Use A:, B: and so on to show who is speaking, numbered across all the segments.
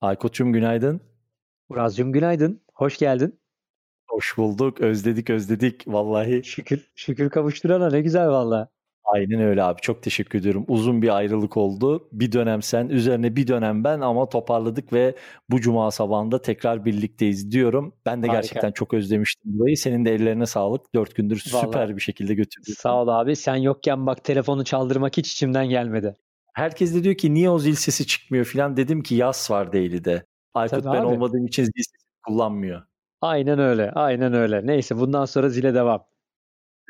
A: Aykut'cum günaydın.
B: Uraz'cum günaydın. Hoş geldin.
A: Hoş bulduk. Özledik özledik. Vallahi.
B: Şükür, şükür kavuşturana ne güzel valla.
A: Aynen öyle abi. Çok teşekkür ediyorum. Uzun bir ayrılık oldu. Bir dönem sen, üzerine bir dönem ben ama toparladık ve bu cuma sabahında tekrar birlikteyiz diyorum. Ben de Harika. gerçekten çok özlemiştim burayı. Senin de ellerine sağlık. Dört gündür Vallahi. süper bir şekilde götürdün.
B: Sağ ol abi. Sen yokken bak telefonu çaldırmak hiç içimden gelmedi.
A: Herkes de diyor ki niye o zil sesi çıkmıyor filan. Dedim ki yaz var Daily'de. Aykut Tabii ben abi. olmadığım için zil sesi kullanmıyor.
B: Aynen öyle. Aynen öyle. Neyse bundan sonra zile devam.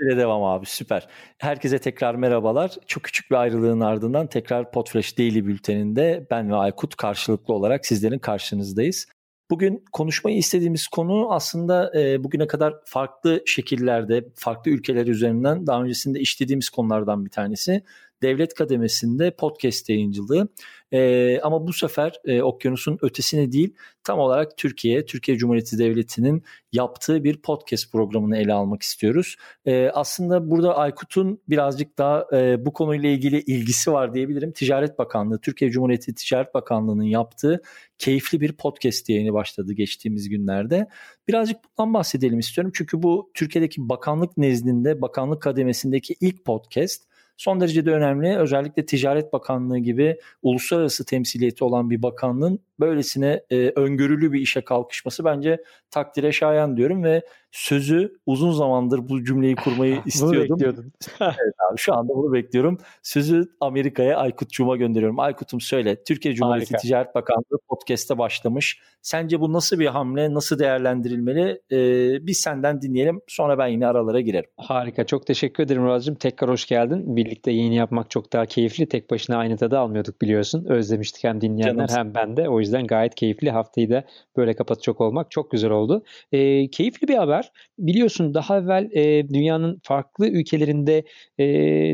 A: Zile devam abi süper. Herkese tekrar merhabalar. Çok küçük bir ayrılığın ardından tekrar Podfresh Daily bülteninde ben ve Aykut karşılıklı olarak sizlerin karşınızdayız. Bugün konuşmayı istediğimiz konu aslında e, bugüne kadar farklı şekillerde, farklı ülkeler üzerinden daha öncesinde işlediğimiz konulardan bir tanesi devlet kademesinde podcast yayıncılığı. E, ama bu sefer e, okyanusun ötesine değil tam olarak Türkiye, Türkiye Cumhuriyeti Devleti'nin yaptığı bir podcast programını ele almak istiyoruz. E, aslında burada Aykut'un birazcık daha e, bu konuyla ilgili ilgisi var diyebilirim. Ticaret Bakanlığı, Türkiye Cumhuriyeti Ticaret Bakanlığı'nın yaptığı keyifli bir podcast yayını başladı geçtiğimiz günlerde. Birazcık bundan bahsedelim istiyorum. Çünkü bu Türkiye'deki bakanlık nezdinde, bakanlık kademesindeki ilk podcast son derece de önemli. Özellikle Ticaret Bakanlığı gibi uluslararası temsiliyeti olan bir bakanlığın böylesine e, öngörülü bir işe kalkışması bence takdire şayan diyorum ve sözü uzun zamandır bu cümleyi kurmayı istiyordum. bunu evet abi şu anda bunu bekliyorum. Sözü Amerika'ya Aykut Cuma gönderiyorum. Aykut'um söyle. Türkiye Cumhuriyeti Harika. Ticaret Bakanlığı podcast'te başlamış. Sence bu nasıl bir hamle? Nasıl değerlendirilmeli? Ee, biz senden dinleyelim. Sonra ben yine aralara girerim.
B: Harika. Çok teşekkür ederim Murat'cığım. Tekrar hoş geldin. Birlikte yayın yapmak çok daha keyifli. Tek başına aynı tadı almıyorduk biliyorsun. Özlemiştik hem dinleyenler Canım. hem ben de. O yüzden gayet keyifli. Haftayı da böyle kapatacak olmak çok güzel oldu. Ee, keyifli bir haber. Biliyorsun daha evvel e, dünyanın farklı ülkelerinde e,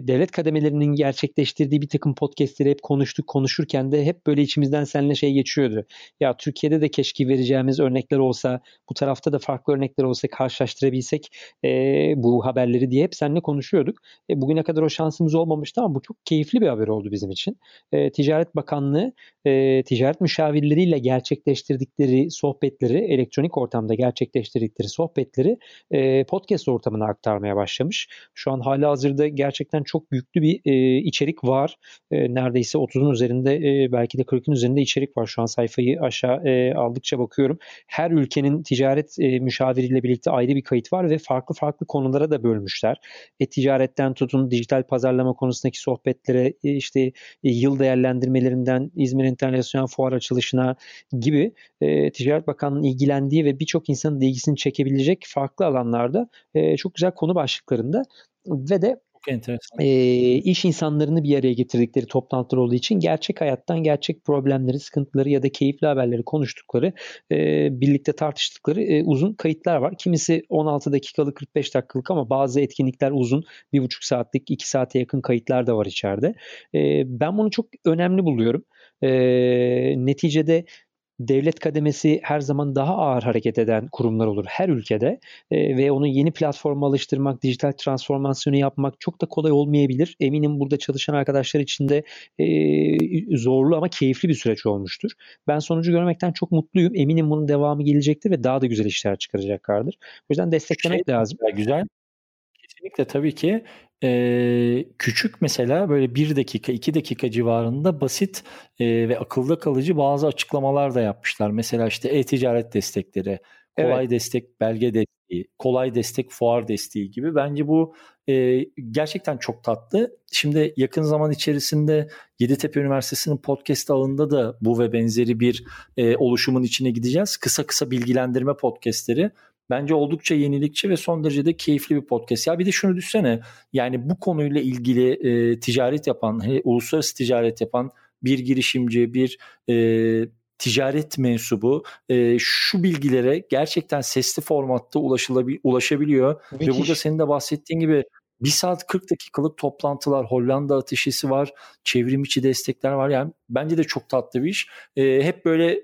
B: devlet kademelerinin gerçekleştirdiği bir takım podcastleri hep konuştuk. Konuşurken de hep böyle içimizden seninle şey geçiyordu. Ya Türkiye'de de keşke vereceğimiz örnekler olsa, bu tarafta da farklı örnekler olsa karşılaştırabilsek e, bu haberleri diye hep seninle konuşuyorduk. E, bugüne kadar o şansımız olmamıştı ama bu çok keyifli bir haber oldu bizim için. E, Ticaret Bakanlığı e, ticaret müşavirleriyle gerçekleştirdikleri sohbetleri, elektronik ortamda gerçekleştirdikleri sohbetleri e, podcast ortamına aktarmaya başlamış. Şu an hala hazırda gerçekten çok yüklü bir e, içerik var. E, neredeyse 30'un üzerinde e, belki de 40'ın üzerinde içerik var. Şu an sayfayı aşağı e, aldıkça bakıyorum. Her ülkenin ticaret e, müşaviriyle birlikte ayrı bir kayıt var ve farklı farklı konulara da bölmüşler. E, ticaretten tutun dijital pazarlama konusundaki sohbetlere e, işte e, yıl değerlendirmelerinden İzmir İnternasyonel Fuar açılışına gibi e, Ticaret Bakanlığı'nın ilgilendiği ve birçok insanın ilgisini çekebilecek farklı alanlarda e, çok güzel konu başlıklarında ve de enteresan. E, iş insanlarını bir araya getirdikleri toplantılar olduğu için gerçek hayattan gerçek problemleri, sıkıntıları ya da keyifli haberleri konuştukları, e, birlikte tartıştıkları e, uzun kayıtlar var. Kimisi 16 dakikalık, 45 dakikalık ama bazı etkinlikler uzun, bir buçuk saatlik, iki saate yakın kayıtlar da var içeride. E, ben bunu çok önemli buluyorum. E, neticede devlet kademesi her zaman daha ağır hareket eden kurumlar olur her ülkede e, ve onu yeni platforma alıştırmak, dijital transformasyonu yapmak çok da kolay olmayabilir. Eminim burada çalışan arkadaşlar için de e, zorlu ama keyifli bir süreç olmuştur. Ben sonucu görmekten çok mutluyum. Eminim bunun devamı gelecektir ve daha da güzel işler çıkaracaklardır. O yüzden desteklemek şey, lazım.
A: Güzel. Kesinlikle tabii ki e, küçük mesela böyle bir dakika iki dakika civarında basit e, ve akılda kalıcı bazı açıklamalar da yapmışlar. Mesela işte e-ticaret destekleri, kolay evet. destek belge desteği, kolay destek fuar desteği gibi. Bence bu e, gerçekten çok tatlı. Şimdi yakın zaman içerisinde Yeditepe Üniversitesi'nin podcast ağında da bu ve benzeri bir e, oluşumun içine gideceğiz. Kısa kısa bilgilendirme podcastleri Bence oldukça yenilikçi ve son derece de keyifli bir podcast. Ya bir de şunu düşsene yani bu konuyla ilgili e, ticaret yapan, he, uluslararası ticaret yapan bir girişimci, bir e, ticaret mensubu e, şu bilgilere gerçekten sesli formatta ulaşılabil ulaşabiliyor. Müthiş. Ve burada senin de bahsettiğin gibi bir saat 40 dakikalık toplantılar, Hollanda ateşisi var, çevrim içi destekler var. Yani bence de çok tatlı bir iş. E, hep böyle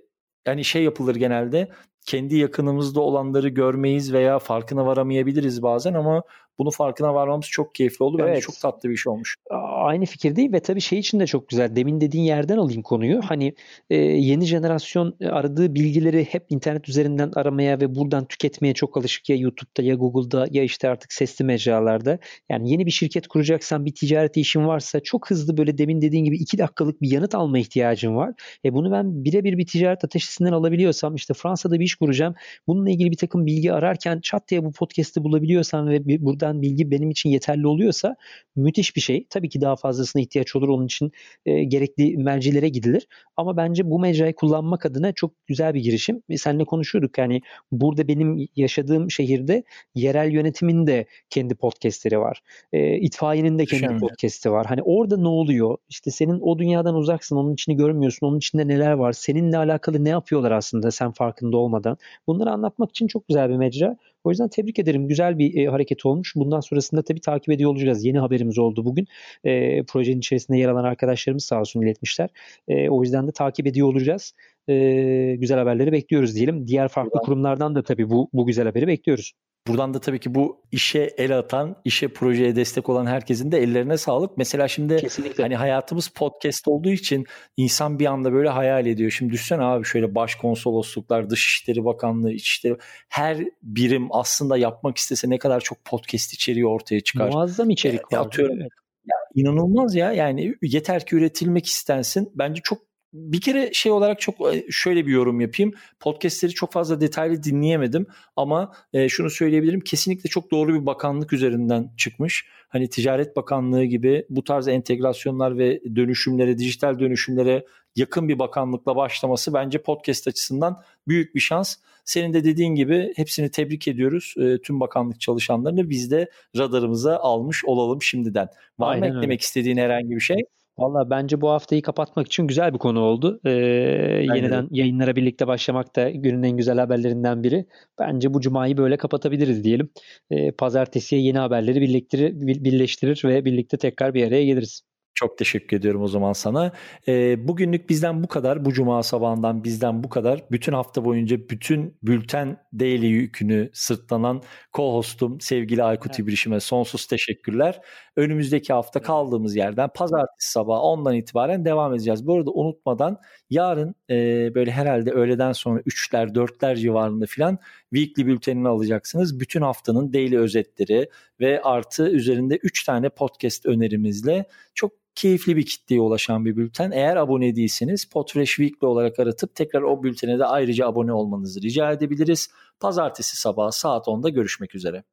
A: yani şey yapılır genelde kendi yakınımızda olanları görmeyiz veya farkına varamayabiliriz bazen ama bunu farkına varmamız çok keyifli oldu. Bence evet. çok tatlı bir şey olmuş.
B: Aynı fikirdeyim ve tabii şey için de çok güzel. Demin dediğin yerden alayım konuyu. Hani e, yeni jenerasyon aradığı bilgileri hep internet üzerinden aramaya ve buradan tüketmeye çok alışık ya YouTube'da ya Google'da ya işte artık sesli mecralarda. Yani yeni bir şirket kuracaksan bir ticaret işin varsa çok hızlı böyle demin dediğin gibi iki dakikalık bir yanıt alma ihtiyacın var. E bunu ben birebir bir ticaret ateşisinden alabiliyorsam işte Fransa'da bir iş kuracağım. Bununla ilgili bir takım bilgi ararken çat diye bu podcast'i bulabiliyorsam ve bir, buradan bilgi benim için yeterli oluyorsa müthiş bir şey. Tabii ki daha fazlasına ihtiyaç olur. Onun için e, gerekli mercilere gidilir. Ama bence bu mecrayı kullanmak adına çok güzel bir girişim. E, seninle konuşuyorduk yani burada benim yaşadığım şehirde yerel yönetimin de kendi podcastleri var. E, itfaiyenin de kendi podcast'i var. Hani orada ne oluyor? İşte senin o dünyadan uzaksın. Onun içini görmüyorsun. Onun içinde neler var? Seninle alakalı ne yapıyorlar aslında sen farkında olmadan? Bunları anlatmak için çok güzel bir mecra. O yüzden tebrik ederim. Güzel bir e, hareket olmuş. Bundan sonrasında tabii takip ediyor olacağız. Yeni haberimiz oldu bugün. E, projenin içerisinde yer alan arkadaşlarımız sağ olsun iletmişler. E, o yüzden de takip ediyor olacağız. E, güzel haberleri bekliyoruz diyelim. Diğer farklı kurumlardan da tabii bu, bu güzel haberi bekliyoruz.
A: Buradan da tabii ki bu işe el atan, işe projeye destek olan herkesin de ellerine sağlık. Mesela şimdi Kesinlikle. hani hayatımız podcast olduğu için insan bir anda böyle hayal ediyor. Şimdi düşünsene abi şöyle başkonsolosluklar, Dışişleri Bakanlığı, İçişleri her birim aslında yapmak istese ne kadar çok podcast içeriği ortaya çıkar.
B: Muazzam içerik
A: var. Atıyorum. Evet. Ya, inanılmaz ya yani yeter ki üretilmek istensin. Bence çok bir kere şey olarak çok e, şöyle bir yorum yapayım. Podcast'leri çok fazla detaylı dinleyemedim ama e, şunu söyleyebilirim. Kesinlikle çok doğru bir bakanlık üzerinden çıkmış. Hani Ticaret Bakanlığı gibi bu tarz entegrasyonlar ve dönüşümlere, dijital dönüşümlere yakın bir bakanlıkla başlaması bence podcast açısından büyük bir şans. Senin de dediğin gibi hepsini tebrik ediyoruz. E, tüm bakanlık çalışanlarını biz de radarımıza almış olalım şimdiden. Var mı eklemek istediğin herhangi bir şey?
B: Valla bence bu haftayı kapatmak için güzel bir konu oldu. Ee, yeniden de. yayınlara birlikte başlamak da günün en güzel haberlerinden biri. Bence bu cumayı böyle kapatabiliriz diyelim. Ee, pazartesiye yeni haberleri birleştirir, birleştirir ve birlikte tekrar bir araya geliriz.
A: Çok teşekkür ediyorum o zaman sana. E, bugünlük bizden bu kadar. Bu cuma sabahından bizden bu kadar. Bütün hafta boyunca bütün bülten daily yükünü sırtlanan co-hostum sevgili Aykut evet. İbrişim'e sonsuz teşekkürler. Önümüzdeki hafta kaldığımız yerden pazartesi sabahı ondan itibaren devam edeceğiz. Bu arada unutmadan yarın e, böyle herhalde öğleden sonra 3'ler 4'ler civarında filan weekly bültenini alacaksınız. Bütün haftanın daily özetleri ve artı üzerinde 3 tane podcast önerimizle çok keyifli bir kitleye ulaşan bir bülten. Eğer abone değilseniz Podfresh Weekly olarak aratıp tekrar o bültene de ayrıca abone olmanızı rica edebiliriz. Pazartesi sabahı saat 10'da görüşmek üzere.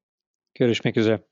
B: Görüşmek üzere.